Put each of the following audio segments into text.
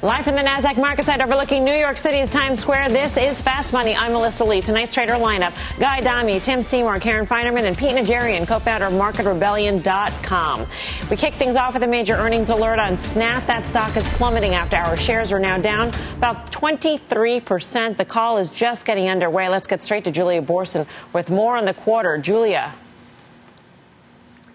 Live from the NASDAQ market site overlooking New York City's Times Square, this is Fast Money. I'm Melissa Lee. Tonight's trader lineup Guy Adami, Tim Seymour, Karen Finerman, and Pete Najarian, co founder of MarketRebellion.com. We kick things off with a major earnings alert on Snap. That stock is plummeting after our shares are now down about 23%. The call is just getting underway. Let's get straight to Julia Boorstin with more on the quarter. Julia.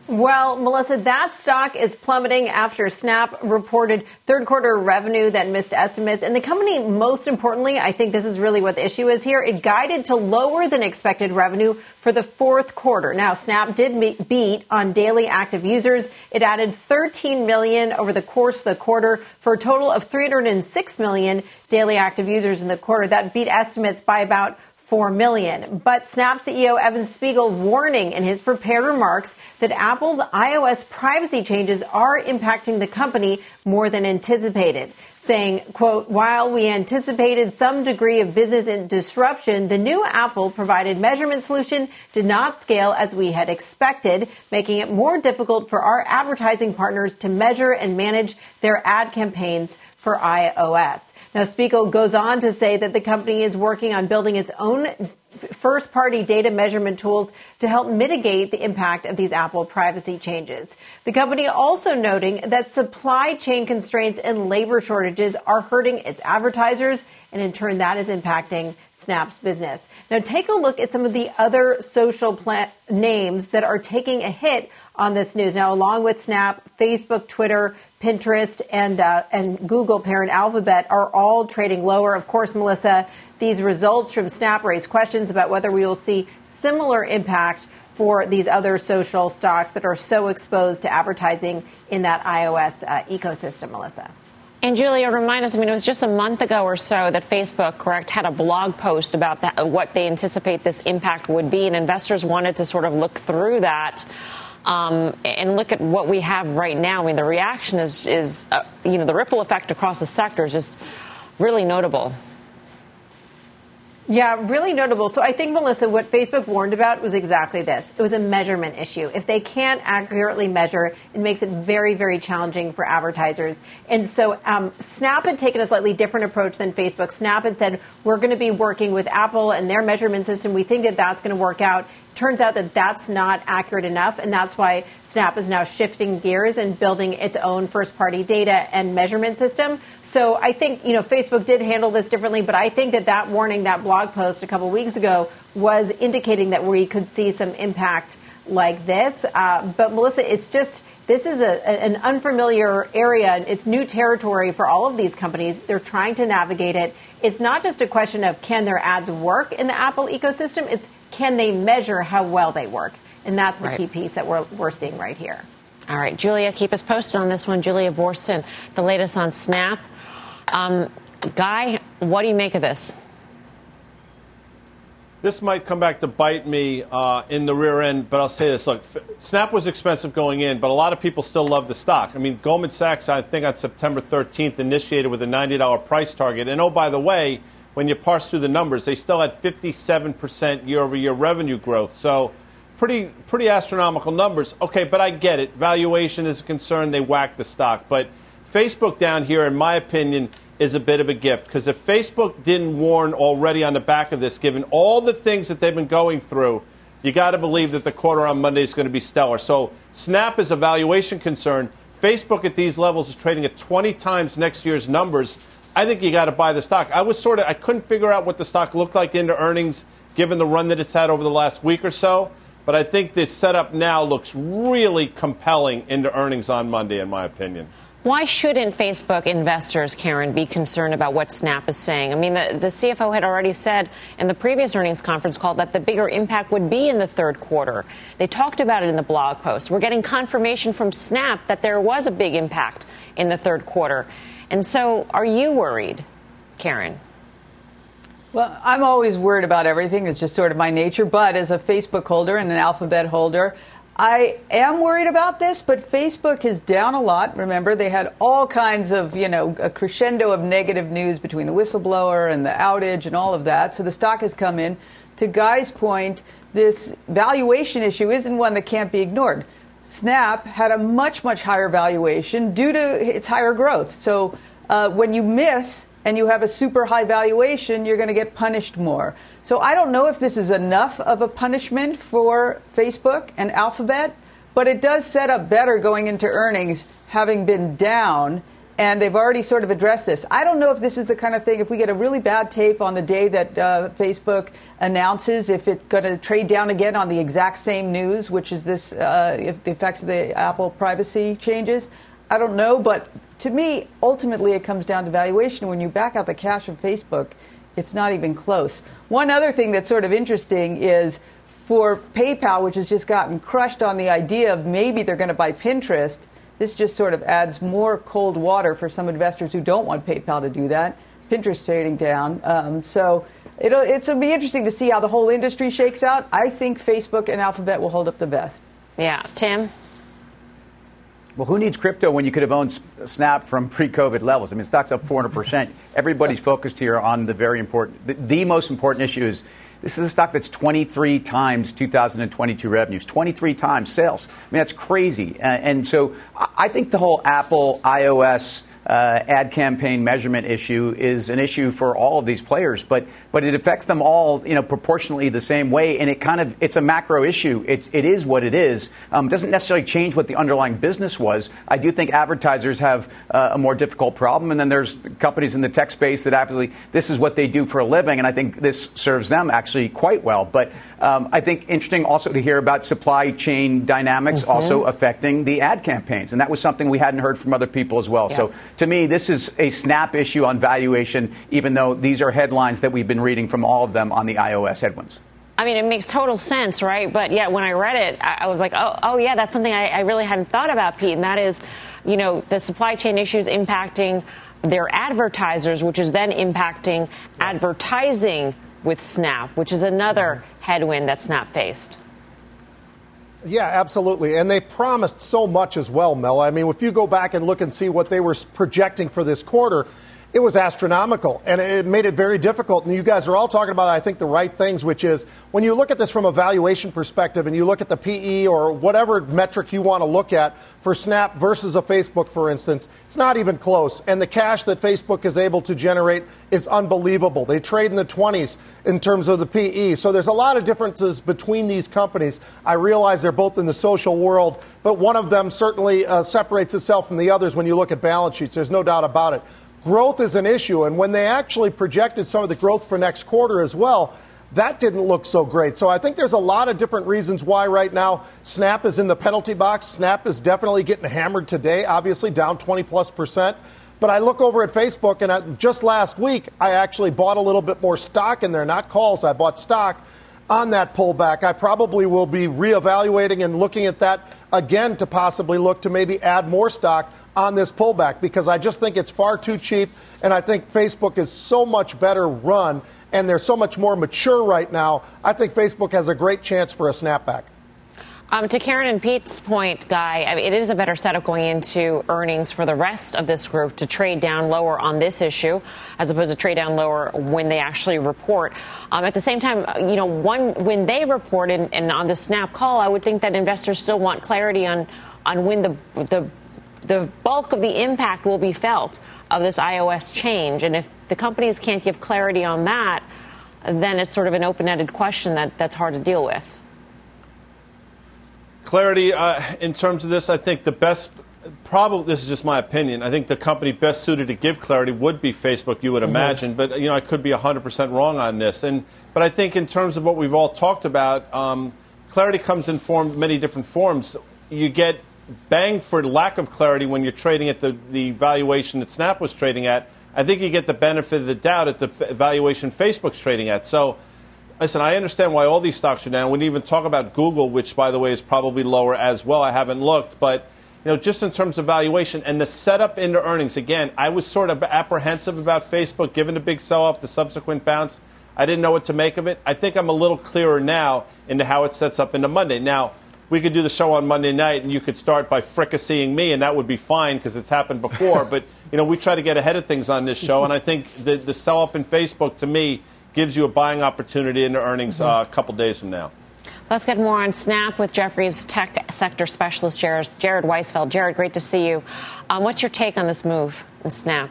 Well, Melissa, that stock is plummeting after Snap reported third quarter revenue that missed estimates. And the company, most importantly, I think this is really what the issue is here. It guided to lower than expected revenue for the fourth quarter. Now, Snap did beat on daily active users. It added 13 million over the course of the quarter for a total of 306 million daily active users in the quarter. That beat estimates by about 4 million. But Snap CEO Evan Spiegel warning in his prepared remarks that Apple's iOS privacy changes are impacting the company more than anticipated. Saying, quote, while we anticipated some degree of business disruption, the new Apple provided measurement solution did not scale as we had expected, making it more difficult for our advertising partners to measure and manage their ad campaigns for iOS. Now, Spiegel goes on to say that the company is working on building its own first party data measurement tools to help mitigate the impact of these Apple privacy changes. The company also noting that supply chain constraints and labor shortages are hurting its advertisers, and in turn, that is impacting Snap's business. Now, take a look at some of the other social names that are taking a hit on this news. Now, along with Snap, Facebook, Twitter, Pinterest, and uh, and Google parent Alphabet are all trading lower. Of course, Melissa, these results from Snap raise questions about whether we will see similar impact for these other social stocks that are so exposed to advertising in that iOS uh, ecosystem, Melissa. And Julia, remind us, I mean, it was just a month ago or so that Facebook, correct, had a blog post about that, what they anticipate this impact would be, and investors wanted to sort of look through that um, and look at what we have right now. I mean, the reaction is, is uh, you know, the ripple effect across the sector is just really notable. Yeah, really notable. So I think, Melissa, what Facebook warned about was exactly this. It was a measurement issue. If they can't accurately measure, it makes it very, very challenging for advertisers. And so um, Snap had taken a slightly different approach than Facebook. Snap had said, we're going to be working with Apple and their measurement system. We think that that's going to work out turns out that that's not accurate enough, and that's why Snap is now shifting gears and building its own first party data and measurement system. So I think, you know, Facebook did handle this differently, but I think that that warning, that blog post a couple weeks ago was indicating that we could see some impact like this. Uh, but Melissa, it's just, this is a, an unfamiliar area. It's new territory for all of these companies. They're trying to navigate it. It's not just a question of can their ads work in the Apple ecosystem, it's can they measure how well they work? And that's the right. key piece that we're, we're seeing right here. All right, Julia, keep us posted on this one. Julia Boorstin, the latest on Snap. Um, Guy, what do you make of this? This might come back to bite me uh, in the rear end, but I'll say this: Look, Snap was expensive going in, but a lot of people still love the stock. I mean, Goldman Sachs, I think on September 13th, initiated with a $90 price target, and oh, by the way, when you parse through the numbers, they still had 57% year over year revenue growth. So, pretty, pretty astronomical numbers. Okay, but I get it. Valuation is a concern. They whack the stock. But Facebook down here, in my opinion, is a bit of a gift. Because if Facebook didn't warn already on the back of this, given all the things that they've been going through, you got to believe that the quarter on Monday is going to be stellar. So, Snap is a valuation concern. Facebook at these levels is trading at 20 times next year's numbers. I think you got to buy the stock. I was sort of I couldn't figure out what the stock looked like into earnings given the run that it's had over the last week or so. But I think the setup now looks really compelling into earnings on Monday, in my opinion. Why shouldn't Facebook investors, Karen, be concerned about what Snap is saying? I mean, the, the CFO had already said in the previous earnings conference call that the bigger impact would be in the third quarter. They talked about it in the blog post. We're getting confirmation from Snap that there was a big impact in the third quarter. And so, are you worried, Karen? Well, I'm always worried about everything. It's just sort of my nature. But as a Facebook holder and an Alphabet holder, I am worried about this, but Facebook is down a lot. Remember, they had all kinds of, you know, a crescendo of negative news between the whistleblower and the outage and all of that. So the stock has come in. To Guy's point, this valuation issue isn't one that can't be ignored. Snap had a much, much higher valuation due to its higher growth. So uh, when you miss and you have a super high valuation, you're going to get punished more. So I don't know if this is enough of a punishment for Facebook and Alphabet, but it does set up better going into earnings, having been down. And they've already sort of addressed this. I don't know if this is the kind of thing, if we get a really bad tape on the day that uh, Facebook announces if it's going to trade down again on the exact same news, which is this, uh, if the effects of the Apple privacy changes. I don't know, but to me, ultimately, it comes down to valuation. When you back out the cash from Facebook, it's not even close. One other thing that's sort of interesting is for PayPal, which has just gotten crushed on the idea of maybe they're going to buy Pinterest, this just sort of adds more cold water for some investors who don't want PayPal to do that. Pinterest trading down. Um, so it'll, it'll be interesting to see how the whole industry shakes out. I think Facebook and Alphabet will hold up the best. Yeah. Tim? Well, who needs crypto when you could have owned Snap from pre-COVID levels? I mean, stock's up 400%. Everybody's focused here on the very important, the, the, most important issue is this is a stock that's 23 times 2022 revenues, 23 times sales. I mean, that's crazy. Uh, and so I think the whole Apple iOS uh, ad campaign measurement issue is an issue for all of these players, but but it affects them all, you know, proportionally the same way, and it kind of it's a macro issue. It's it is what it is. Um, doesn't necessarily change what the underlying business was. I do think advertisers have uh, a more difficult problem, and then there's companies in the tech space that actually this is what they do for a living, and I think this serves them actually quite well. But um, I think interesting also to hear about supply chain dynamics mm-hmm. also affecting the ad campaigns. And that was something we hadn't heard from other people as well. Yeah. So to me, this is a snap issue on valuation, even though these are headlines that we've been reading from all of them on the iOS headwinds. I mean, it makes total sense, right? But yeah, when I read it, I, was like, oh, oh yeah, that's something I, I really hadn't thought about, Pete. And that is, you know, the supply chain issues impacting their advertisers, which is then impacting advertising with Snap, which is another headwind that Snap faced. Yeah, absolutely. And they promised so much as well, Mel. I mean, if you go back and look and see what they were projecting for this quarter, it was astronomical and it made it very difficult. And you guys are all talking about, I think, the right things, which is when you look at this from a valuation perspective and you look at the PE or whatever metric you want to look at for Snap versus a Facebook, for instance, it's not even close. And the cash that Facebook is able to generate is unbelievable. They trade in the 20s in terms of the PE. So there's a lot of differences between these companies. I realize they're both in the social world, but one of them certainly uh, separates itself from the others when you look at balance sheets. There's no doubt about it growth is an issue. And when they actually projected some of the growth for next quarter as well, that didn't look so great. So I think there's a lot of different reasons why right now Snap is in the penalty box. Snap is definitely getting hammered today, obviously down 20 plus percent. But I look over at Facebook, and I, just last week, I actually bought a little bit more stock in there, not calls. I bought stock on that pullback. I probably will be reevaluating and looking at that again to possibly look to maybe add more stock on this pullback because I just think it's far too cheap. And I think Facebook is so much better run and they're so much more mature right now. I think Facebook has a great chance for a snapback. Um, to Karen and Pete's point, Guy, I mean, it is a better setup going into earnings for the rest of this group to trade down lower on this issue as opposed to trade down lower when they actually report. Um, at the same time, you know, one when they report and, and on the snap call, I would think that investors still want clarity on on when the the the bulk of the impact will be felt of this iOS change. And if the companies can't give clarity on that, then it's sort of an open ended question that, that's hard to deal with clarity uh, in terms of this, I think the best, probably, this is just my opinion, I think the company best suited to give clarity would be Facebook, you would mm-hmm. imagine. But, you know, I could be 100% wrong on this. And, but I think in terms of what we've all talked about, um, clarity comes in form, many different forms. You get bang for lack of clarity when you're trading at the, the valuation that Snap was trading at. I think you get the benefit of the doubt at the valuation Facebook's trading at. So, listen, I understand why all these stocks are down. We didn't even talk about Google, which, by the way, is probably lower as well. I haven't looked, but you know, just in terms of valuation and the setup into earnings. Again, I was sort of apprehensive about Facebook, given the big sell-off, the subsequent bounce. I didn't know what to make of it. I think I'm a little clearer now into how it sets up into Monday. Now, we could do the show on Monday night, and you could start by fricasseeing me, and that would be fine because it's happened before. but you know, we try to get ahead of things on this show, and I think the, the sell-off in Facebook to me gives you a buying opportunity in into earnings uh, a couple days from now. Let's get more on Snap with Jefferies tech sector specialist Jared, Jared Weisfeld. Jared, great to see you. Um, what's your take on this move in Snap?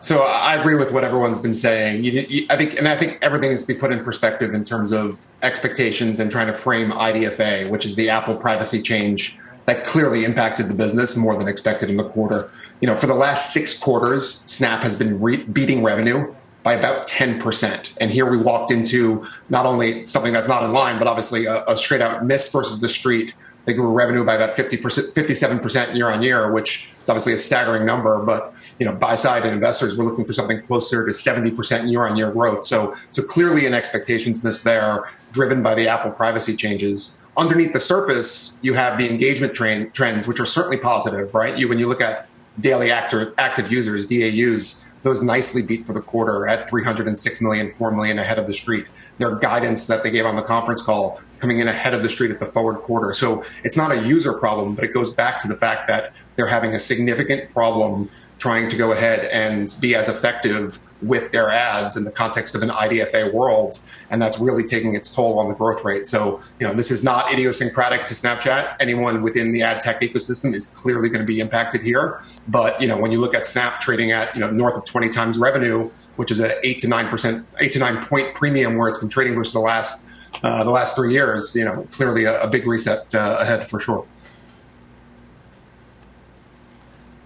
So I agree with what everyone's been saying. You, you, I think, and I think everything needs to be put in perspective in terms of expectations and trying to frame IDFA, which is the Apple privacy change that clearly impacted the business more than expected in the quarter. You know, for the last six quarters, Snap has been re- beating revenue by about 10%. And here we walked into not only something that's not in line, but obviously a, a straight out miss versus the street they grew revenue by about 50%, 57% year on year, which is obviously a staggering number. But, you know, buy side and investors were looking for something closer to 70% year on year growth. So, so clearly an expectations miss there driven by the Apple privacy changes. Underneath the surface, you have the engagement trends, which are certainly positive, right? You, when you look at daily active, active users, DAUs, those nicely beat for the quarter at 306 million, 4 million ahead of the street their guidance that they gave on the conference call coming in ahead of the street at the forward quarter. So it's not a user problem, but it goes back to the fact that they're having a significant problem trying to go ahead and be as effective with their ads in the context of an IDFA world. And that's really taking its toll on the growth rate. So, you know, this is not idiosyncratic to Snapchat. Anyone within the ad tech ecosystem is clearly going to be impacted here. But, you know, when you look at Snap trading at, you know, north of 20 times revenue, which is an eight to nine percent, eight to nine point premium where it's been trading versus the last uh, the last three years. You know, clearly a, a big reset uh, ahead for sure.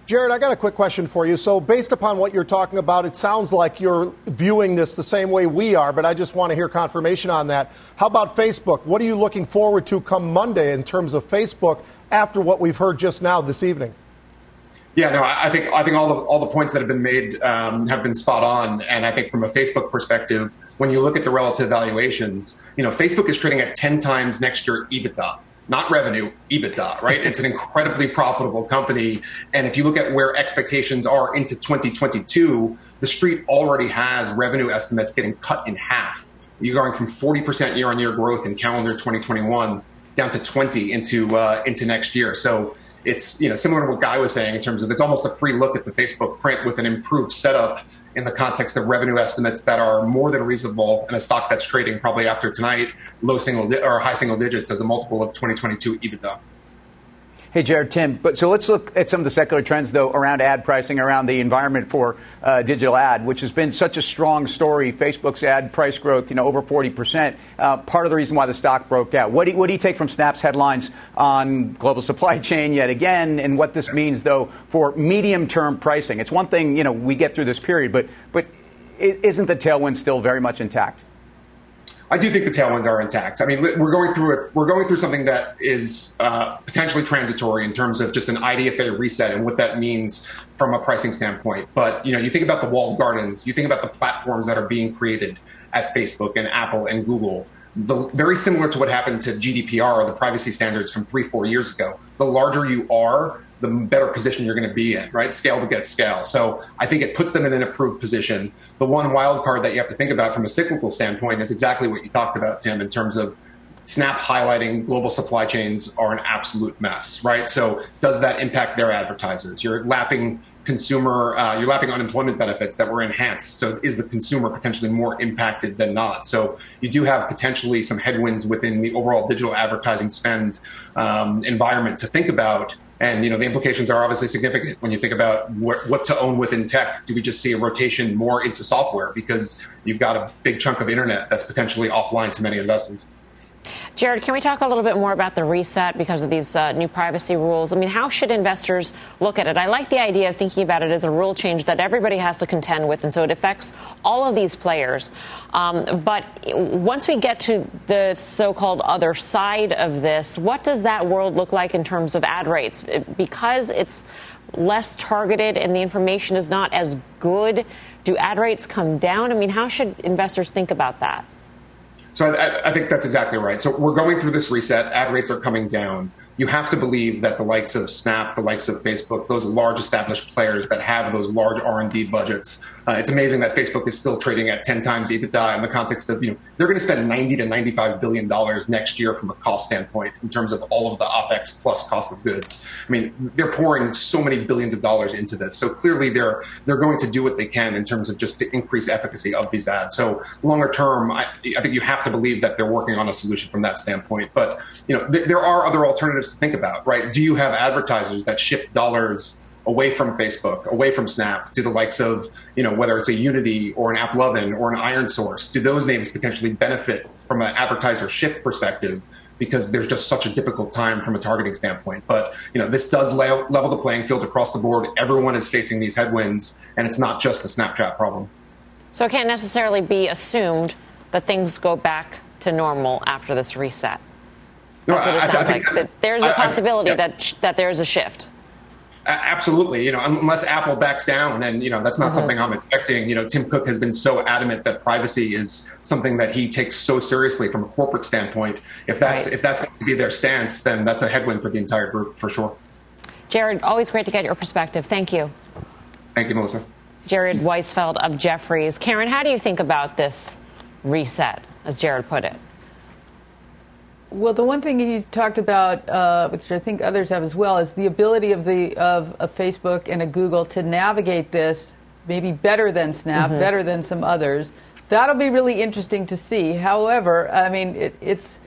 Jared, I got a quick question for you. So, based upon what you're talking about, it sounds like you're viewing this the same way we are, but I just want to hear confirmation on that. How about Facebook? What are you looking forward to come Monday in terms of Facebook after what we've heard just now this evening? Yeah, no, I think I think all the all the points that have been made um, have been spot on, and I think from a Facebook perspective, when you look at the relative valuations, you know, Facebook is trading at ten times next year EBITDA, not revenue, EBITDA, right? it's an incredibly profitable company, and if you look at where expectations are into 2022, the street already has revenue estimates getting cut in half. You're going from 40% year-on-year growth in calendar 2021 down to 20 into uh, into next year. So it's you know similar to what Guy was saying in terms of it's almost a free look at the Facebook print with an improved setup in the context of revenue estimates that are more than reasonable in a stock that's trading probably after tonight low single di- or high single digits as a multiple of 2022 EBITDA. Hey, Jared, Tim. But so let's look at some of the secular trends, though, around ad pricing, around the environment for uh, digital ad, which has been such a strong story. Facebook's ad price growth, you know, over 40 percent. Uh, part of the reason why the stock broke out. What do, you, what do you take from Snap's headlines on global supply chain yet again, and what this means, though, for medium-term pricing? It's one thing, you know, we get through this period, but but isn't the tailwind still very much intact? I do think the tailwinds are intact. I mean, we're going through. We're going through something that is uh, potentially transitory in terms of just an IDFA reset and what that means from a pricing standpoint. But you know, you think about the walled gardens. You think about the platforms that are being created at Facebook and Apple and Google. The, very similar to what happened to GDPR the privacy standards from three, four years ago. The larger you are, the better position you're going to be in, right? Scale to get scale. So I think it puts them in an improved position. The one wild card that you have to think about from a cyclical standpoint is exactly what you talked about, Tim, in terms of Snap highlighting global supply chains are an absolute mess, right? So does that impact their advertisers? You're lapping consumer, uh, you're lapping unemployment benefits that were enhanced. So is the consumer potentially more impacted than not? So you do have potentially some headwinds within the overall digital advertising spend um, environment to think about. And you know the implications are obviously significant when you think about wh- what to own within tech. Do we just see a rotation more into software because you've got a big chunk of internet that's potentially offline to many investors? Jared, can we talk a little bit more about the reset because of these uh, new privacy rules? I mean, how should investors look at it? I like the idea of thinking about it as a rule change that everybody has to contend with, and so it affects all of these players. Um, but once we get to the so-called other side of this, what does that world look like in terms of ad rates? Because it's less targeted and the information is not as good, do ad rates come down? I mean, how should investors think about that? So I, I, think that's exactly right. So we're going through this reset. Ad rates are coming down. You have to believe that the likes of Snap, the likes of Facebook, those large established players that have those large R&D budgets uh, it's amazing that Facebook is still trading at 10 times EBITDA in the context of, you know, they're going to spend 90 to 95 billion dollars next year from a cost standpoint in terms of all of the OPEX plus cost of goods. I mean, they're pouring so many billions of dollars into this. So clearly they're, they're going to do what they can in terms of just to increase efficacy of these ads. So longer term, I, I think you have to believe that they're working on a solution from that standpoint. But, you know, th- there are other alternatives to think about, right? Do you have advertisers that shift dollars away from Facebook, away from Snap, to the likes of, you know, whether it's a Unity or an AppLovin or an ironSource, do those names potentially benefit from an advertiser shift perspective? Because there's just such a difficult time from a targeting standpoint. But you know, this does level the playing field across the board. Everyone is facing these headwinds, and it's not just a Snapchat problem. So it can't necessarily be assumed that things go back to normal after this reset. That's no, what it sounds I, I like. That there's a possibility yeah. that that there's a shift. Absolutely, you know, unless Apple backs down, and you know that's not mm-hmm. something I'm expecting. You know, Tim Cook has been so adamant that privacy is something that he takes so seriously from a corporate standpoint. If that's right. if that's going to be their stance, then that's a headwind for the entire group for sure. Jared, always great to get your perspective. Thank you. Thank you, Melissa. Jared Weisfeld of Jefferies. Karen, how do you think about this reset, as Jared put it? Well, the one thing he talked about, uh, which I think others have as well, is the ability of the of a Facebook and a Google to navigate this maybe better than Snap, mm-hmm. better than some others. That'll be really interesting to see. However, I mean, it, it's.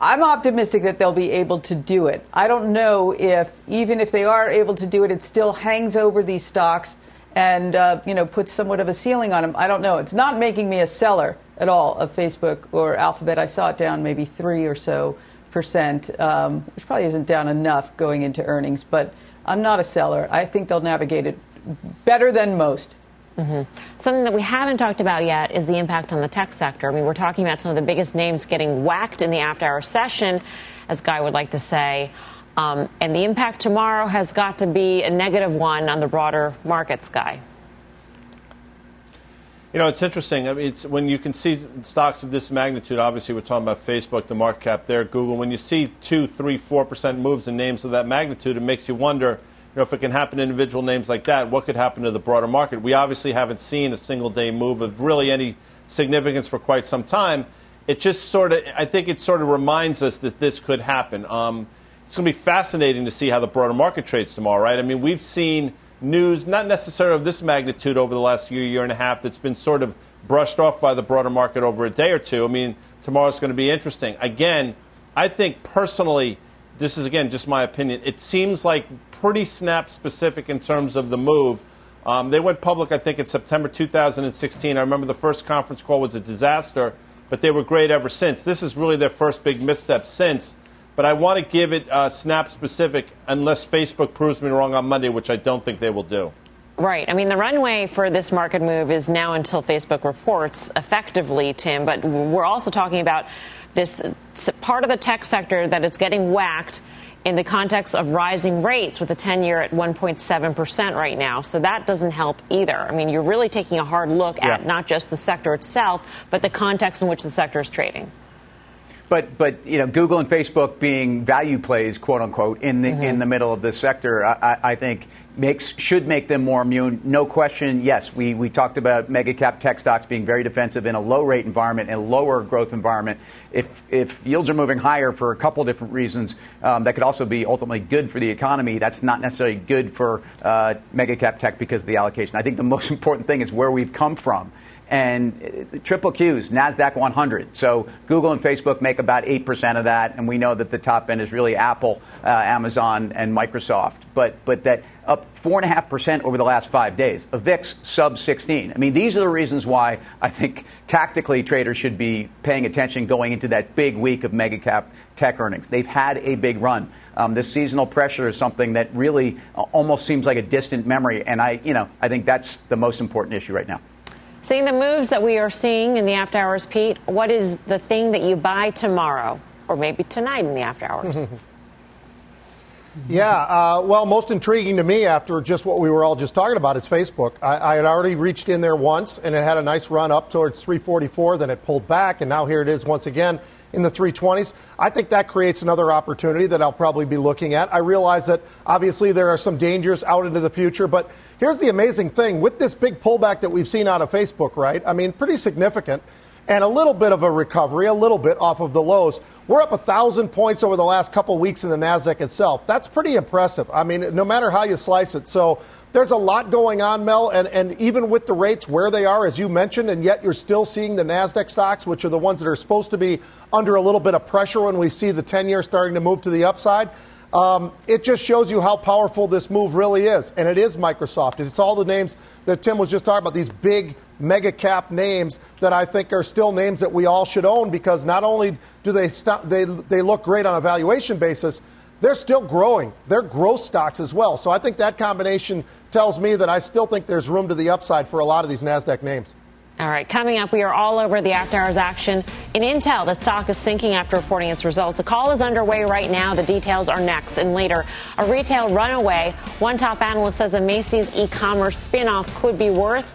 I'm optimistic that they'll be able to do it. I don't know if, even if they are able to do it, it still hangs over these stocks and uh, you know puts somewhat of a ceiling on them. I don't know. It's not making me a seller at all of Facebook or Alphabet. I saw it down maybe three or so percent, um, which probably isn't down enough going into earnings. But I'm not a seller. I think they'll navigate it better than most. Mm-hmm. Something that we haven't talked about yet is the impact on the tech sector. I mean, we're talking about some of the biggest names getting whacked in the after hour session, as Guy would like to say. Um, and the impact tomorrow has got to be a negative one on the broader markets, Guy. You know, it's interesting. I mean, it's when you can see stocks of this magnitude. Obviously, we're talking about Facebook, the market cap there, Google. When you see two, three, four percent moves in names of that magnitude, it makes you wonder. You know, if it can happen to individual names like that, what could happen to the broader market? We obviously haven't seen a single day move of really any significance for quite some time. It just sort of, I think, it sort of reminds us that this could happen. Um, it's going to be fascinating to see how the broader market trades tomorrow, right? I mean, we've seen news, not necessarily of this magnitude over the last year, year and a half, that's been sort of brushed off by the broader market over a day or two. I mean, tomorrow's going to be interesting. Again, I think personally, this is again just my opinion. It seems like pretty snap specific in terms of the move. Um, they went public, I think, in September 2016. I remember the first conference call was a disaster, but they were great ever since. This is really their first big misstep since but I want to give it uh, Snap specific unless Facebook proves me wrong on Monday, which I don't think they will do. Right. I mean, the runway for this market move is now until Facebook reports effectively, Tim. But we're also talking about this part of the tech sector that is getting whacked in the context of rising rates with the 10 year at 1.7% right now. So that doesn't help either. I mean, you're really taking a hard look at yeah. not just the sector itself, but the context in which the sector is trading. But but you know, Google and Facebook being value plays, quote unquote, in the mm-hmm. in the middle of this sector, I, I, think makes should make them more immune. No question. Yes, we we talked about mega cap tech stocks being very defensive in a low rate environment, in a lower growth environment. If if yields are moving higher for a couple different reasons, um, that could also be ultimately good for the economy. That's not necessarily good for uh, mega cap tech because of the allocation. I think the most important thing is where we've come from and uh, triple Qs, NASDAQ 100. So Google and Facebook make about 8% of that, and we know that the top end is really Apple, uh, Amazon, and Microsoft. But, but that up 4.5% over the last five days. A VIX sub 16. I mean, these are the reasons why I think tactically traders should be paying attention going into that big week of mega cap tech earnings. They've had a big run. Um, this seasonal pressure is something that really uh, almost seems like a distant memory, and I, you know, I think that's the most important issue right now. Seeing the moves that we are seeing in the after hours, Pete, what is the thing that you buy tomorrow or maybe tonight in the after hours? Yeah, uh, well, most intriguing to me after just what we were all just talking about is Facebook. I, I, had already reached in there once, and it had a nice run up towards 344. Then it pulled back, and now here it is once again in the 320s. I think that creates another opportunity that I'll probably be looking at. I realize that obviously there are some dangers out into the future, but here's the amazing thing with this big pullback that we've seen out of Facebook, right? I mean, pretty significant and a little bit of a recovery, a little bit off of the lows. We're up a thousand points over the last couple weeks in the Nasdaq itself. That's pretty impressive. I mean, no matter how you slice it. So there's a lot going on, Mel, and, and even with the rates where they are, as you mentioned, and yet you're still seeing the Nasdaq stocks, which are the ones that are supposed to be under a little bit of pressure when we see the 10 year starting to move to the upside. Um, it just shows you how powerful this move really is. And it is Microsoft. It's all the names that Tim was just talking about, these big mega cap names that I think are still names that we all should own because not only do they, st- they, they look great on a valuation basis, they're still growing. They're growth stocks as well. So I think that combination tells me that I still think there's room to the upside for a lot of these NASDAQ names. All right, coming up, we are all over the after hours action. In Intel, the stock is sinking after reporting its results. The call is underway right now. The details are next. And later, a retail runaway. One top analyst says a Macy's e commerce spinoff could be worth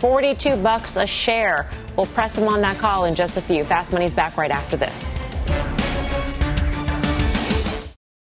42 bucks a share. We'll press him on that call in just a few. Fast Money's back right after this.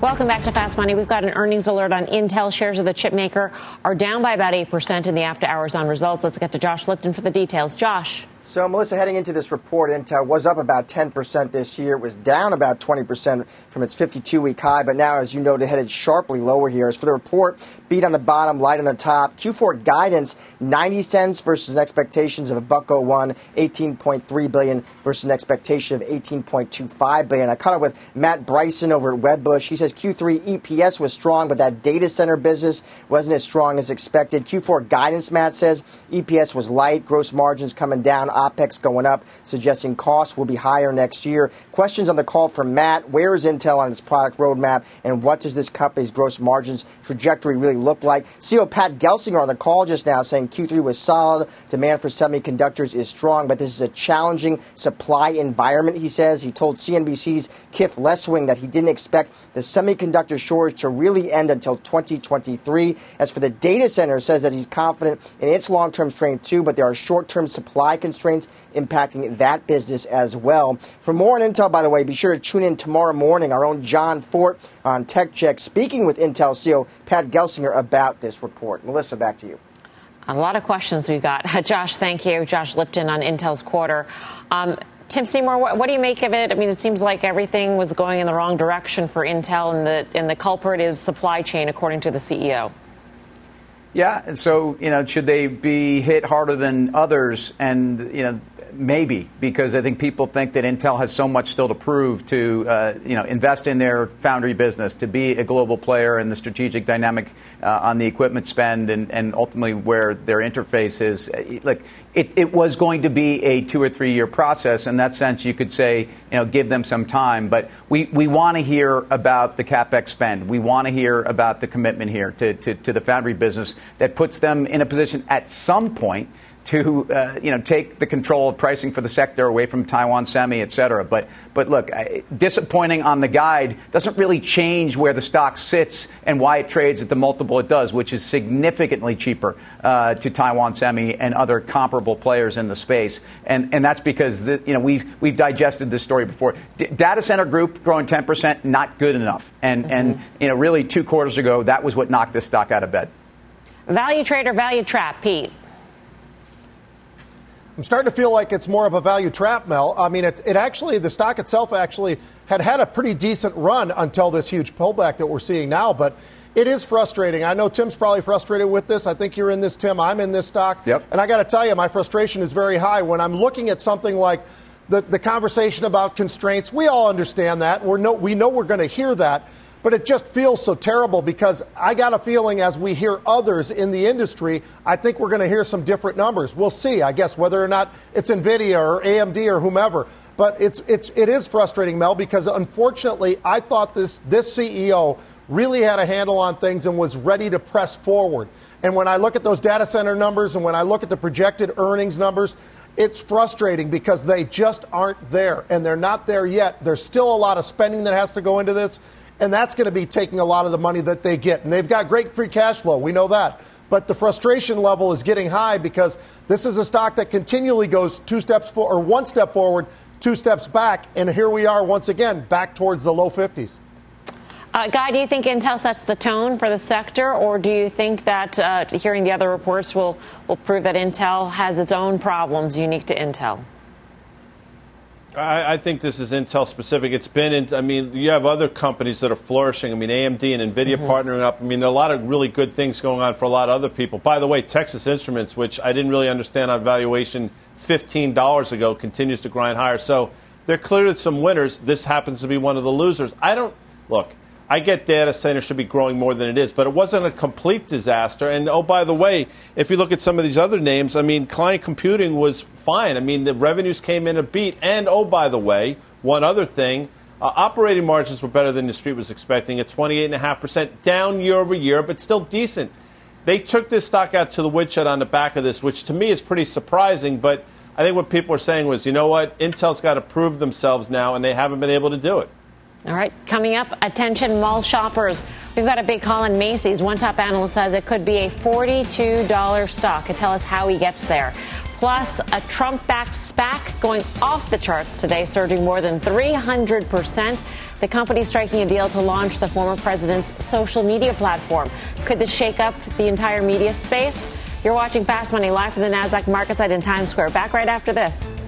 Welcome back to Fast Money. We've got an earnings alert on Intel. Shares of the chipmaker are down by about 8% in the after hours on results. Let's get to Josh Lipton for the details. Josh. So, Melissa, heading into this report, Intel was up about 10% this year. It was down about 20% from its 52 week high, but now, as you noted, headed sharply lower here. As for the report, beat on the bottom, light on the top. Q4 guidance, 90 cents versus expectations of a buck 01, 18.3 billion versus an expectation of 18.25 billion. I caught up with Matt Bryson over at Wedbush. He says Q3 EPS was strong, but that data center business wasn't as strong as expected. Q4 guidance, Matt says, EPS was light, gross margins coming down OPEX going up, suggesting costs will be higher next year. Questions on the call from Matt Where is Intel on its product roadmap, and what does this company's gross margins trajectory really look like? CEO Pat Gelsinger on the call just now saying Q3 was solid. Demand for semiconductors is strong, but this is a challenging supply environment, he says. He told CNBC's Kif Leswing that he didn't expect the semiconductor shortage to really end until 2023. As for the data center, says that he's confident in its long term strength too, but there are short term supply constraints constraints impacting that business as well. For more on Intel, by the way, be sure to tune in tomorrow morning. Our own Jon Fortt on Tech Check speaking with Intel CEO Pat Gelsinger about this report. Melissa, back to you. A lot of questions we've got. Josh, thank you. Josh Lipton on Intel's quarter. Um, Tim Seymour, what, what, do you make of it? I mean, it seems like everything was going in the wrong direction for Intel, and the and the culprit is supply chain, according to the CEO. Yeah, and so you know, should they be hit harder than others? And you know, maybe because I think people think that Intel has so much still to prove to uh, you know invest in their foundry business, to be a global player in the strategic dynamic uh, on the equipment spend, and, and ultimately where their interface is. Like it, it was going to be a two or three year process. In that sense, you could say, you know, give them some time. But we, we want to hear about the capex spend. We want to hear about the commitment here to, to, to the foundry business that puts them in a position at some point to uh, you know take the control of pricing for the sector away from Taiwan Semi, et cetera. But but look, disappointing on the guide doesn't really change where the stock sits and why it trades at the multiple it does, which is significantly cheaper uh, to Taiwan Semi and other comparable players in the space. And and that's because the, you know we've we've digested this story before. D- data center group growing 10 percent, not good enough. And mm-hmm. and you know really two quarters ago that was what knocked this stock out of bed. Value trader, value trap, Pete. I'm starting to feel like it's more of a value trap, Mel. I mean, it, it, actually, the stock itself actually had had a pretty decent run until this huge pullback that we're seeing now. But it is frustrating. I know Tim's probably frustrated with this. I think you're in this, Tim. I'm in this stock. Yep. And I got to tell you, my frustration is very high when I'm looking at something like the, the conversation about constraints. We all understand that. We're no, we know we're going to hear that. But it just feels so terrible because I got a feeling as we hear others in the industry, I think we're going to hear some different numbers. We'll see, I guess, whether or not it's NVIDIA or AMD or whomever. But it's, it's, it is frustrating, Mel, because unfortunately, I thought this, this CEO really had a handle on things and was ready to press forward. And when I look at those data center numbers and when I look at the projected earnings numbers, it's frustrating because they just aren't there and they're not there yet. There's still a lot of spending that has to go into this and that's going to be taking a lot of the money that they get. And they've got great free cash flow. We know that. But the frustration level is getting high because this is a stock that continually goes two steps forward or one step forward, two steps back, and here we are once again back towards the low 50s. Uh, Guy, do you think Intel sets the tone for the sector, or do you think that uh, hearing the other reports will, will prove that Intel has its own problems unique to Intel? I, I, think this is Intel specific. It's been, in, I mean, you have other companies that are flourishing. I mean, AMD and NVIDIA mm-hmm. partnering up. I mean, there are a lot of really good things going on for a lot of other people. By the way, Texas Instruments, which I didn't really understand on valuation $15 ago, continues to grind higher. So they're clearly some winners. This happens to be one of the losers. I don't, look, I get data centers should be growing more than it is, but it wasn't a complete disaster. And oh, by the way, if you look at some of these other names, I mean, client computing was fine. I mean, the revenues came in a beat. And oh, by the way, one other thing. Uh, operating margins were better than the street was expecting at 28.5%, down year over year, but still decent. They took this stock out to the woodshed on the back of this, which to me is pretty surprising. But I think what people are saying was, you know what? Intel's got to prove themselves now, and they haven't been able to do it. All right, coming up, attention mall shoppers. We've got a big call in Macy's. One top analyst says it could be a $42 stock. Could tell us how he gets there. Plus, a Trump backed SPAC going off the charts today, surging more than 300%. The company striking a deal to launch the former president's social media platform. Could this shake up the entire media space? You're watching Fast Money live from the NASDAQ market site in Times Square. Back right after this.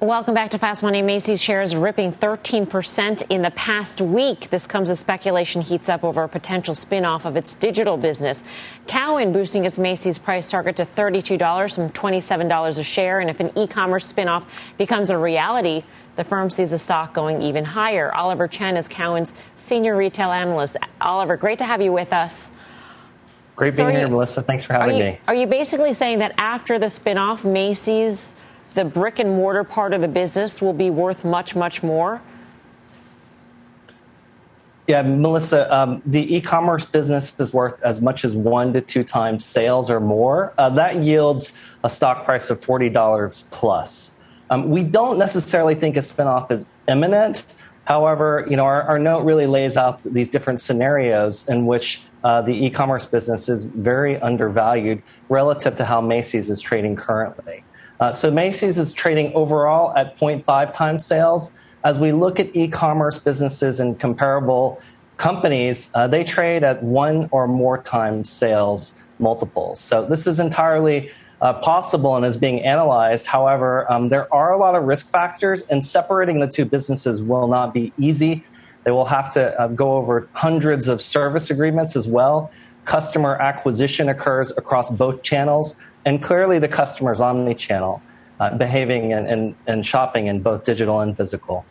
Welcome back to Fast Money. Macy's shares ripping 13% in the past week. This comes as speculation heats up over a potential spin-off of its digital business. Cowen boosting its Macy's price target to $32 from $27 a share. And if an e-commerce spin-off becomes a reality, the firm sees the stock going even higher. Oliver Chen is Cowen's senior retail analyst. Oliver, great to have you with us. Great being so here, you, Melissa. Thanks for having you, me. Are you basically saying that after the spin-off, Macy's the brick and mortar part of the business will be worth much, much more? Yeah, Melissa, um, the e commerce business is worth as much as one to two times sales or more. Uh, that yields a stock price of $40 plus. Um, we don't necessarily think a spinoff is imminent, However, you know, our, our note really lays out these different scenarios in which uh, the e-commerce business is very undervalued relative to how Macy's is trading currently. Uh, so Macy's is trading overall at 0.5 times sales. As we look at e-commerce businesses and comparable companies, uh, they trade at one or more times sales multiples. So this is entirely uh, possible and is being analyzed. However, um, there are a lot of risk factors, and separating the two businesses will not be easy. They will have to uh, go over hundreds of service agreements as well. Customer acquisition occurs across both channels, and clearly the customer is omni-channel, uh, behaving and, and, and shopping in both digital and physical.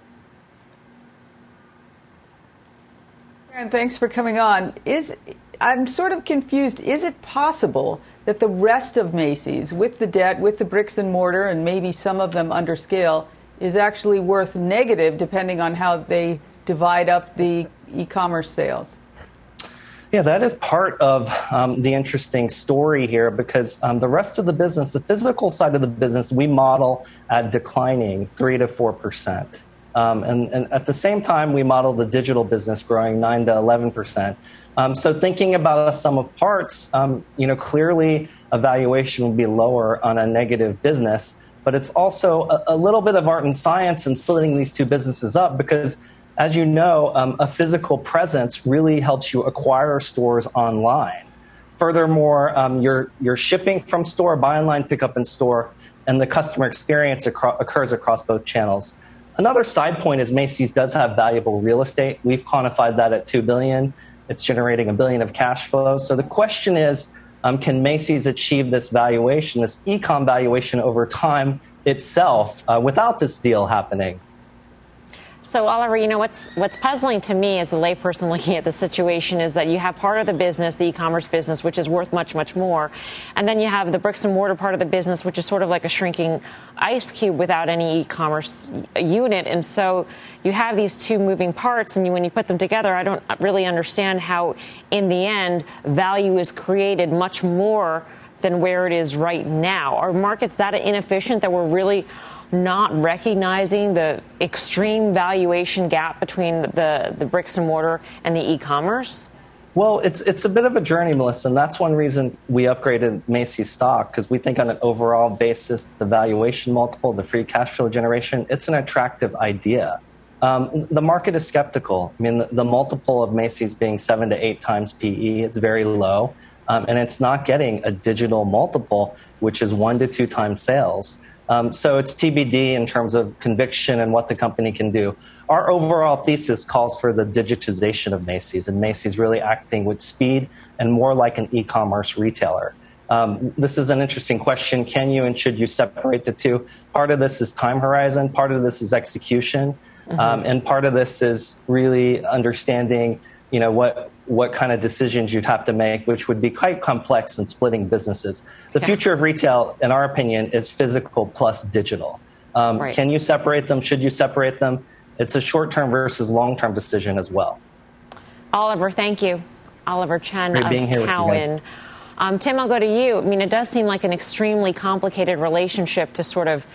And thanks for coming on. Is I'm sort of confused. Is it possible that the rest of Macy's, with the debt, with the bricks and mortar, and maybe some of them under scale, is actually worth negative depending on how they divide up the e-commerce sales? Yeah, that is part of um, the interesting story here because um, the rest of the business, the physical side of the business, we model at declining three to four percent. Um, and, and, at the same time, we model the digital business growing 9 to 11 percent. Um, so thinking about a sum of parts, um, you know, clearly a valuation will be lower on a negative business, but it's also a, a, little bit of art and science in splitting these two businesses up because, as you know, um, a physical presence really helps you acquire stores online. Furthermore, um, you're, you're shipping from store, buy online, pick up in store, and the customer experience acro- occurs across both channels. Another side point is Macy's does have valuable real estate. We've quantified that at two billion. It's generating a billion of cash flow. So the question is, um, can Macy's achieve this valuation, this ecom valuation over time itself, uh, without this deal happening? So, Oliver, you know what's what's puzzling to me as a layperson looking at the situation is that you have part of the business, the e-commerce business, which is worth much, much more, and then you have the bricks and mortar part of the business, which is sort of like a shrinking ice cube without any e-commerce unit. And so, you have these two moving parts, and you, when you put them together, I don't really understand how, in the end, value is created much more than where it is right now. Are markets that inefficient that we're really not recognizing the extreme valuation gap between the, the bricks and mortar and the e-commerce? Well, it's it's a bit of a journey, Melissa, and that's one reason we upgraded Macy's stock because we think on an overall basis, the valuation multiple, the free cash flow generation, it's an attractive idea. Um, the market is skeptical. I mean, the, the, multiple of Macy's being seven to eight times PE, it's very low, um, and it's not getting a digital multiple, which is one to two times sales. Um, so it's TBD in terms of conviction and what the company can do. Our overall thesis calls for the digitization of Macy's, and Macy's really acting with speed and more like an e commerce retailer. Um, this is an interesting question. Can you and should you separate the two? Part of this is time horizon, part of this is execution, mm-hmm. um, and part of this is really understanding you know what what kind of decisions you'd have to make, which would be quite complex in splitting businesses. The okay. future of retail, in our opinion, is physical plus digital. Um, right. Can you separate them? Should you separate them? It's a short term versus long term decision as well. Oliver, thank you. Oliver Chen Great of Cowen. Um, Tim, I'll go to you. I mean, it does seem like an extremely complicated relationship to sort of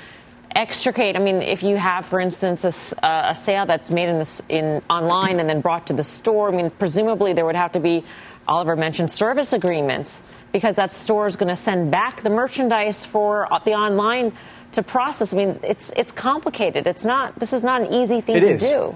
extricate? I mean, if you have, for instance, a, a sale that's made in, the, in online and then brought to the store, I mean, presumably there would have to be, Oliver mentioned, service agreements because that store is going to send back the merchandise for uh, the online to process. I mean, it's it's complicated. It's not. This is not an easy thing it to is. do.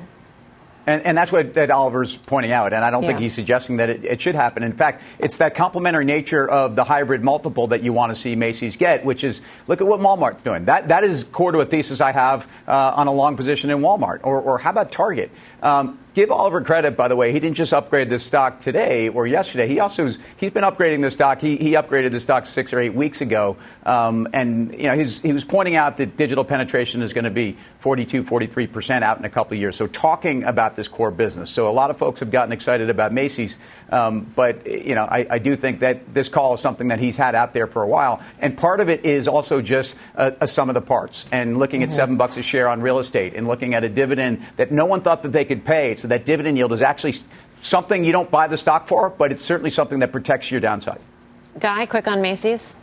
And, and, that's what that Oliver's pointing out, and I don't yeah. think he's suggesting that it, it, should happen. In fact, it's that complementary nature of the hybrid multiple that you want to see Macy's get, which is look at what Walmart's doing. That that is core to a thesis I have uh, on a long position in Walmart, or, or how about Target? Um, give Oliver credit, by the way. He didn't just upgrade the stock today or yesterday. He also he's been upgrading the stock. He, he upgraded the stock six or eight weeks ago, um, and you know he was pointing out that digital penetration is going to be 42, 43 percent out in a couple of years. So talking about this core business. So a lot of folks have gotten excited about Macy's, um, but you know I, I, do think that this call is something that he's had out there for a while, and part of it is also just a, a sum of the parts and looking mm-hmm. at seven bucks a share on real estate and looking at a dividend that no one thought that they could pay. So that dividend yield is actually something you don't buy the stock for, but it's certainly something that protects your downside. Guy, quick on Macy's.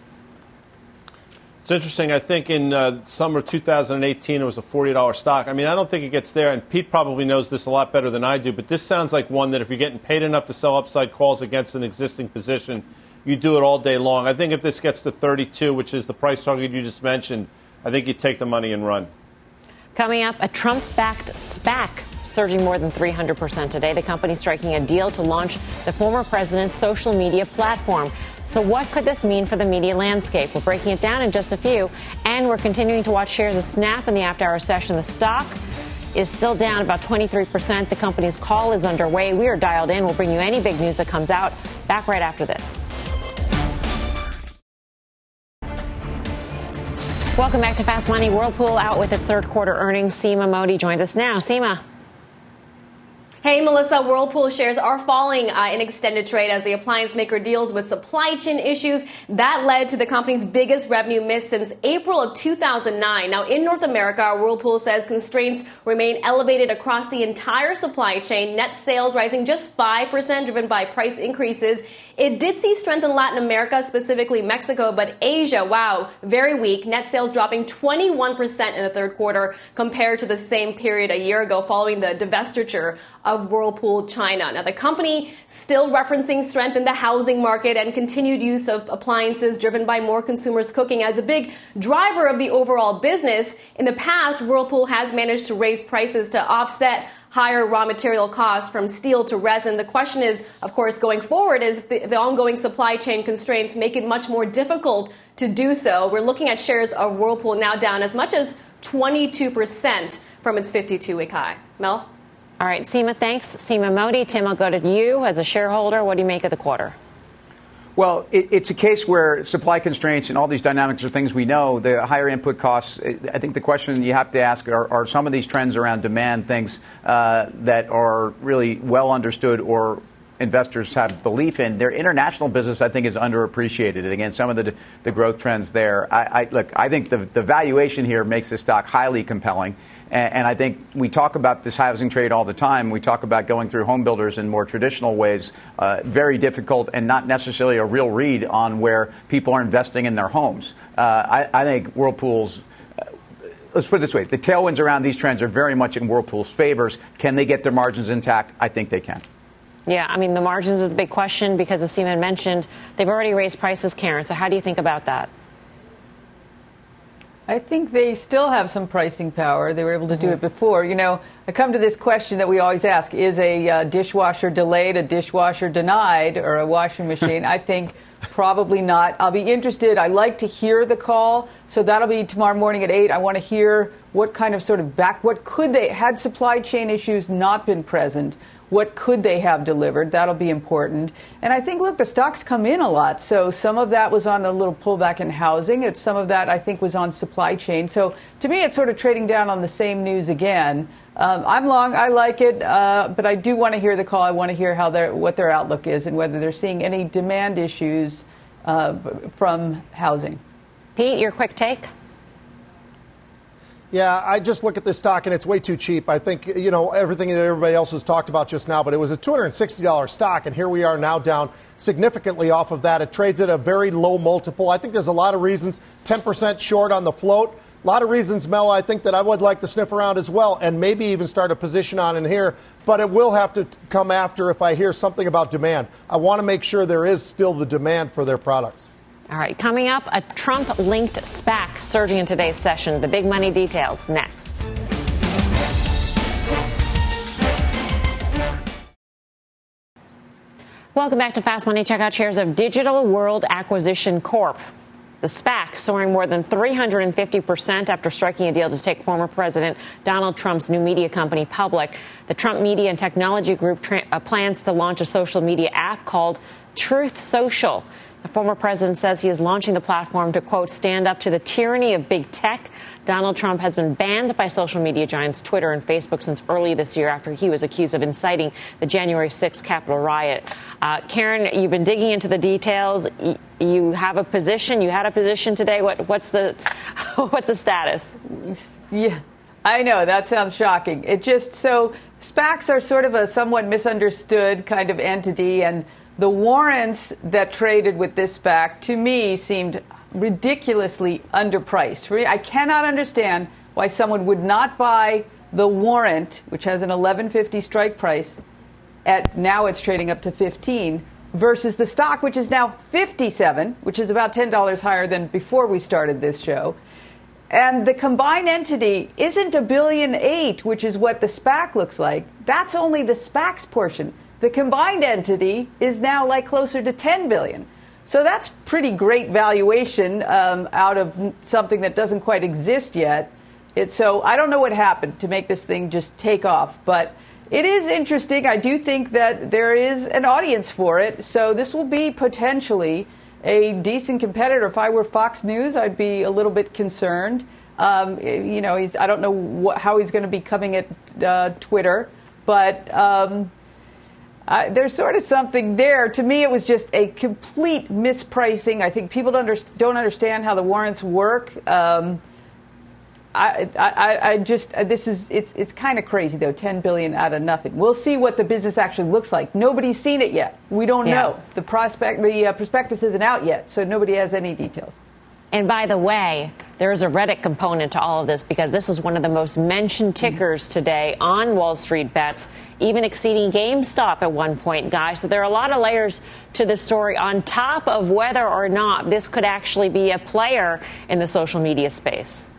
It's interesting. I think in uh, summer 2018, it was a $40 stock. I mean, I don't think it gets there, and Pete probably knows this a lot better than I do, but this sounds like one that if you're getting paid enough to sell upside calls against an existing position, you do it all day long. I think if this gets to 32, which is the price target you just mentioned, I think you take the money and run. Coming up, a Trump backed SPAC surging more than 300% today. The company striking a deal to launch the former president's social media platform. So, what could this mean for the media landscape? We're breaking it down in just a few, and we're continuing to watch shares of Snap in the after hour session. The stock is still down about 23%. The company's call is underway. We are dialed in. We'll bring you any big news that comes out. Back right after this. Welcome back to Fast Money. Whirlpool out with its third quarter earnings. Seema Modi joins us now. Seema. Hey, Melissa, Whirlpool shares are falling uh, in extended trade as the appliance maker deals with supply chain issues. That led to the company's biggest revenue miss since April of 2009. Now, in North America, Whirlpool says constraints remain elevated across the entire supply chain. Net sales rising just 5%, driven by price increases it did see strength in Latin America, specifically Mexico, but Asia, wow, very weak. Net sales dropping 21% in the third quarter compared to the same period a year ago following the divestiture of Whirlpool China. Now, the company still referencing strength in the housing market and continued use of appliances driven by more consumers cooking as a big driver of the overall business. In the past, Whirlpool has managed to raise prices to offset higher raw material costs from steel to resin. The question is, of course, going forward, is the, the ongoing supply chain constraints make it much more difficult to do so. We're looking at shares of Whirlpool now down as much as 22% from its 52 week high. Mel? All right, Seema, thanks. Seema Modi. Tim, I'll go to you as a shareholder. What do you make of the quarter? Well, it, it's a case where supply constraints and all these dynamics are things we know. The higher input costs. I think the question you have to ask are, are some of these trends around demand things uh, that are really well understood or investors have belief in. Their international business, I think, is underappreciated. And again, some of the, the growth trends there. I, I, look, I think the, the valuation here makes this stock highly compelling. And, I think we talk about this housing trade all the time. We talk about going through home builders in more traditional ways, uh, very difficult and not necessarily a real read on where people are investing in their homes. Uh, I, I, think Whirlpool's. Uh, let's put it this way: the tailwinds around these trends are very much in Whirlpool's favors. Can they get their margins intact? I think they can. Yeah, I mean the margins are the big question because, as Seema mentioned, they've already raised prices, Karen. So how do you think about that? I think they still have some pricing power. They were able to do it mm-hmm. before. You know, I come to this question that we always ask is a uh, dishwasher delayed, a dishwasher denied, or a washing machine? I think probably not. I'll be interested. I like to hear the call, so that'll be tomorrow morning at 8. I want to hear what kind of sort of back, what could they, had supply chain issues not been present, what could they have delivered? That'll be important. And I think, look, the stocks come in a lot. So some of that was on the little pullback in housing. It's some of that I think was on supply chain. So to me, it's sort of trading down on the same news again. Um, I'm long. I like it, uh, but I do want to hear the call. I want to hear how their what their outlook is and whether they're seeing any demand issues uh, from housing. Pete, your quick take. Yeah, I just look at this stock and it's way too cheap. I think, you know, everything that everybody else has talked about just now, but it was a $260 stock, and here we are now down significantly off of that. It trades at a very low multiple. I think there's a lot of reasons 10% short on the float. A lot of reasons, Mel, I think that I would like to sniff around as well and maybe even start a position on in here, but it will have to come after if I hear something about demand. I want to make sure there is still the demand for their products. All right, coming up, a Trump linked SPAC surging in today's session. The big money details next. Welcome back to Fast Money. Check out shares of Digital World Acquisition Corp. The SPAC soaring more than 350% after striking a deal to take former President Donald Trump's new media company public. The Trump Media and Technology Group tra- uh, plans to launch a social media app called Truth Social. The former president says he is launching the platform to, quote, stand up to the tyranny of big tech. Donald Trump has been banned by social media giants Twitter and Facebook since early this year after he was accused of inciting the January 6th Capitol riot. Uh, Karen, you've been digging into the details. You have a position. You had a position today. What, what's the what's the status? Yeah, I know that sounds shocking. It just so SPACs are sort of a somewhat misunderstood kind of entity and the warrants that traded with this SPAC, to me, seemed ridiculously underpriced. I cannot understand why someone would not buy the warrant, which has an 1150 strike price, at now it's trading up to 15 versus the stock, which is now 57, which is about $10 higher than before we started this show. And the combined entity isn't a billion eight, which is what the SPAC looks like. That's only the SPAC's portion. The combined entity is now like closer to 10 billion. So that's pretty great valuation um, out of something that doesn't quite exist yet. It, so I don't know what happened to make this thing just take off, but it is interesting. I do think that there is an audience for it. So this will be potentially a decent competitor. If I were Fox News, I'd be a little bit concerned. Um, you know, I don't know what, how he's going to be coming at uh, Twitter, but um, I, there's sort of something there. To me, it was just a complete mispricing. I think people don't, under, don't understand how the warrants work. Um, I, I, I, just uh, this is it's it's kind of crazy though. Ten billion out of nothing. We'll see what the business actually looks like. Nobody's seen it yet. We don't yeah. know. The prospect the uh, prospectus isn't out yet, so nobody has any details. And by the way, there is a Reddit component to all of this because this is one of the most mentioned tickers today on Wall Street bets, even exceeding GameStop at one point, guys. So there are a lot of layers to this story on top of whether or not this could actually be a player in the social media space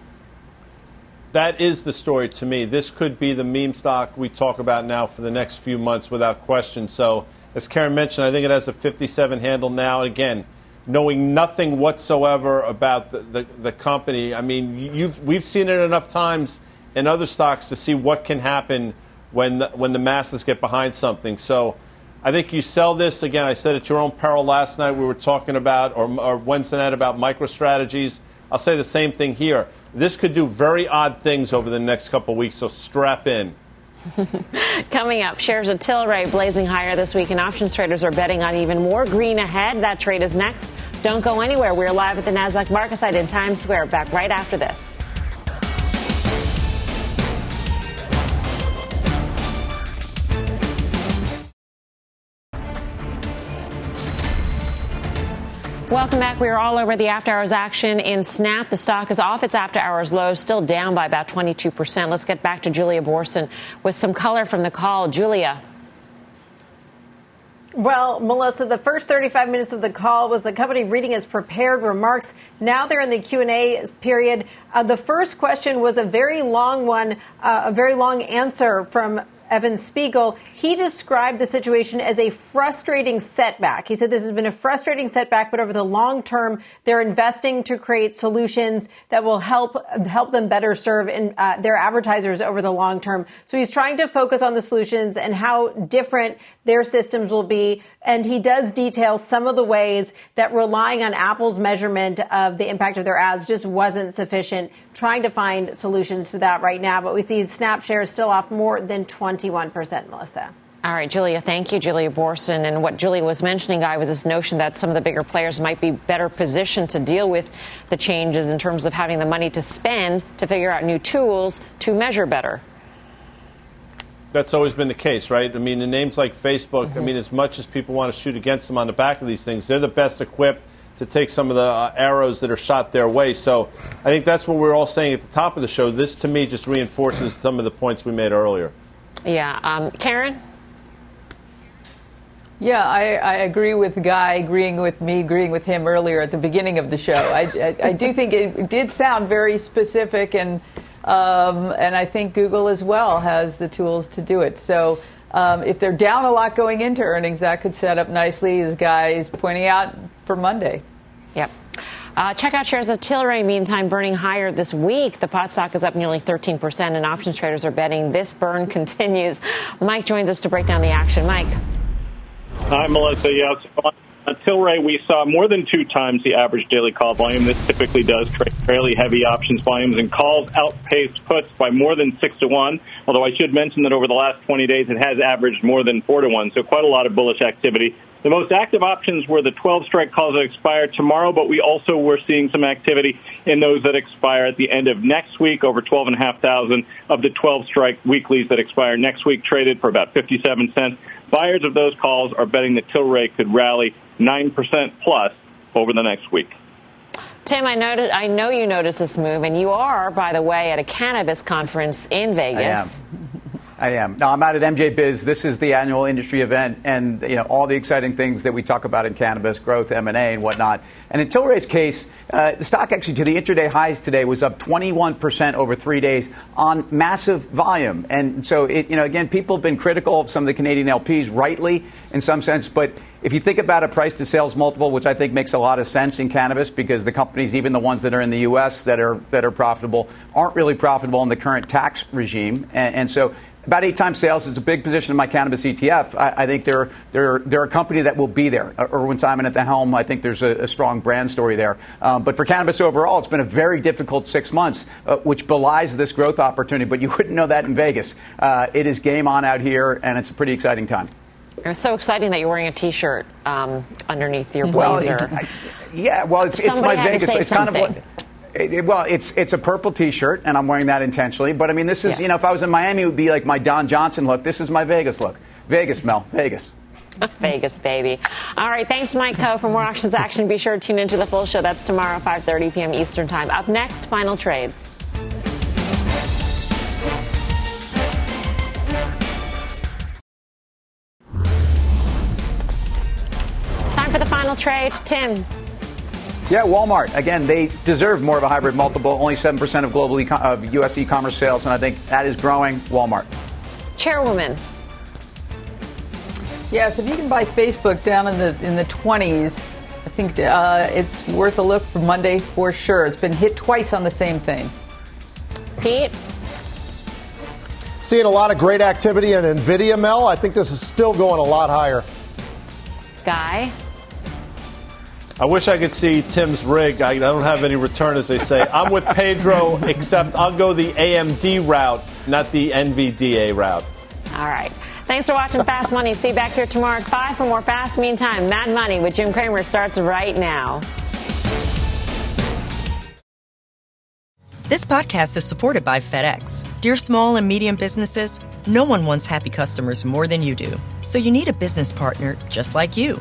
that is the story to me. This could be the meme stock we talk about now for the next few months without question. So, as Karen mentioned, I think it has a 57 handle now. Again, knowing nothing whatsoever about the, the, the company, I mean, we've seen it enough times in other stocks to see what can happen when the, when the masses get behind something. So, I think you sell this again. I said at your own peril last night. We were talking about, or, or Wednesday night, about MicroStrategies. I'll say the same thing here this could do very odd things over the next couple weeks, so strap in. Coming up, shares of Tilray blazing higher this week, and options traders are betting on even more green ahead. That trade is next. Don't go anywhere. We're live at the NASDAQ market site in Times Square. Back right after this. Welcome back. We are all over the after hours action in Snap. The stock is off its after hours low, still down by about 22%. Let's get back to Julia Boorstin with some color from the call. Julia. Well, Melissa, the first 35 minutes of the call was the company reading its prepared remarks. Now they're in the Q&A period. Uh, the first question was a very long one, uh, a very long answer from Evan Spiegel, he described the situation as a frustrating setback. He said this has been a frustrating setback, but over the long term, they're investing to create solutions that will help help them better serve in, uh, their advertisers over the long term. So he's trying to focus on the solutions and how different their systems will be. And he does detail some of the ways that relying on Apple's measurement of the impact of their ads just wasn't sufficient. Trying to find solutions to that right now. But we see Snap shares still off more than 21%, Melissa. All right, Julia, thank you, Julia Boorstin. And what Julia was mentioning, Guy, was this notion that some of the bigger players might be better positioned to deal with the changes in terms of having the money to spend to figure out new tools to measure better. That's always been the case, right? I mean, the names like Facebook, mm-hmm. I mean, as much as people want to shoot against them on the back of these things, they're the best equipped to take some of the uh, arrows that are shot their way. So I think that's what we are all saying at the top of the show. This, to me, just reinforces some of the points we made earlier. Yeah. Um, Karen? Yeah, I, I, agree with Guy, agreeing with me, agreeing with him earlier at the beginning of the show. I, I, I do think it did sound very specific and um, and I think Google as well has the tools to do it. So um, if they're down a lot going into earnings, that could set up nicely, as Guy is pointing out, for Monday. Yep. Uh, check out shares of Tilray, meantime, burning higher this week. The pot stock is up nearly 13%, and options traders are betting this burn continues. Mike joins us to break down the action. Mike. Hi, Melissa. Yes, at Tilray, we saw more than two times the average daily call volume. This typically does trade fairly heavy options volumes, and calls outpaced puts by more than six to one. Although I should mention that over the last 20 days, it has averaged more than four to one, so quite a lot of bullish activity. The most active options were the 12 strike calls that expire tomorrow, but we also were seeing some activity in those that expire at the end of next week. Over 12,500 of the 12 strike weeklies that expire next week traded for about 57 cents. Buyers of those calls are betting that Tilray could rally 9% plus over the next week. Tim, I noticed, I know you noticed this move, and you are, by the way, at a cannabis conference in Vegas. I am. Now I'm out at MJ Biz. This is the annual industry event, and you know all the exciting things that we talk about in cannabis, growth, M and A, and whatnot. And in Tilray's case, uh, the stock actually to the intraday highs today was up 21 percent over three days on massive volume. And so, it, you know, again, people have been critical of some of the Canadian LPs, rightly in some sense, but if you think about a price to sales multiple, which I think makes a lot of sense in cannabis because the companies, even the ones that are in the U.S. that are that are profitable, aren't really profitable in the current tax regime, and, and so about eight times sales is a big position in my cannabis ETF. I, I, think they're, they're, they're a company that will be there. Uh, Irwin Simon at the helm, I think there's a, a strong brand story there. Um, but for cannabis overall, it's been a very difficult six months, uh, which belies this growth opportunity. But you wouldn't know that in Vegas. Uh, it is game on out here, and it's a pretty exciting time. It's so exciting that you're wearing a T-shirt um, underneath your blazer. Well, I, yeah, well, it's, it's my Vegas. It's something. kind of what. It, well, it's it's a purple T-shirt, and I'm wearing that intentionally. But I mean, this is yeah. you know, if I was in Miami, it would be like my Don Johnson look. This is my Vegas look. Vegas, Mel. Vegas. Vegas, baby. All right, thanks, Mike Khouw. For more options action, be sure to tune into the full show. That's tomorrow, 5:30 p.m. Eastern Time. Up next, final trades. Time for the final trade, Tim. Yeah, Walmart. Again, they deserve more of a hybrid multiple. Only 7% of global e- of U.S. e-commerce sales, and I think that is growing. Walmart. Chairwoman. Yes, if you can buy Facebook down in the in the 20s, I think uh, it's worth a look for Monday for sure. It's been hit twice on the same thing. Pete. Seeing a lot of great activity in Nvidia, Mel. I think this is still going a lot higher. Guy. I wish I could see Tim's rig. I, I don't have any return, as they say. I'm with Pedro, except I'll go the AMD route, not the NVDA route. All right. Thanks for watching Fast Money. See you back here tomorrow at 5 for more Fast. Meantime, Mad Money with Jim Cramer starts right now. This podcast is supported by FedEx. Dear small and medium businesses, no one wants happy customers more than you do. So you need a business partner just like you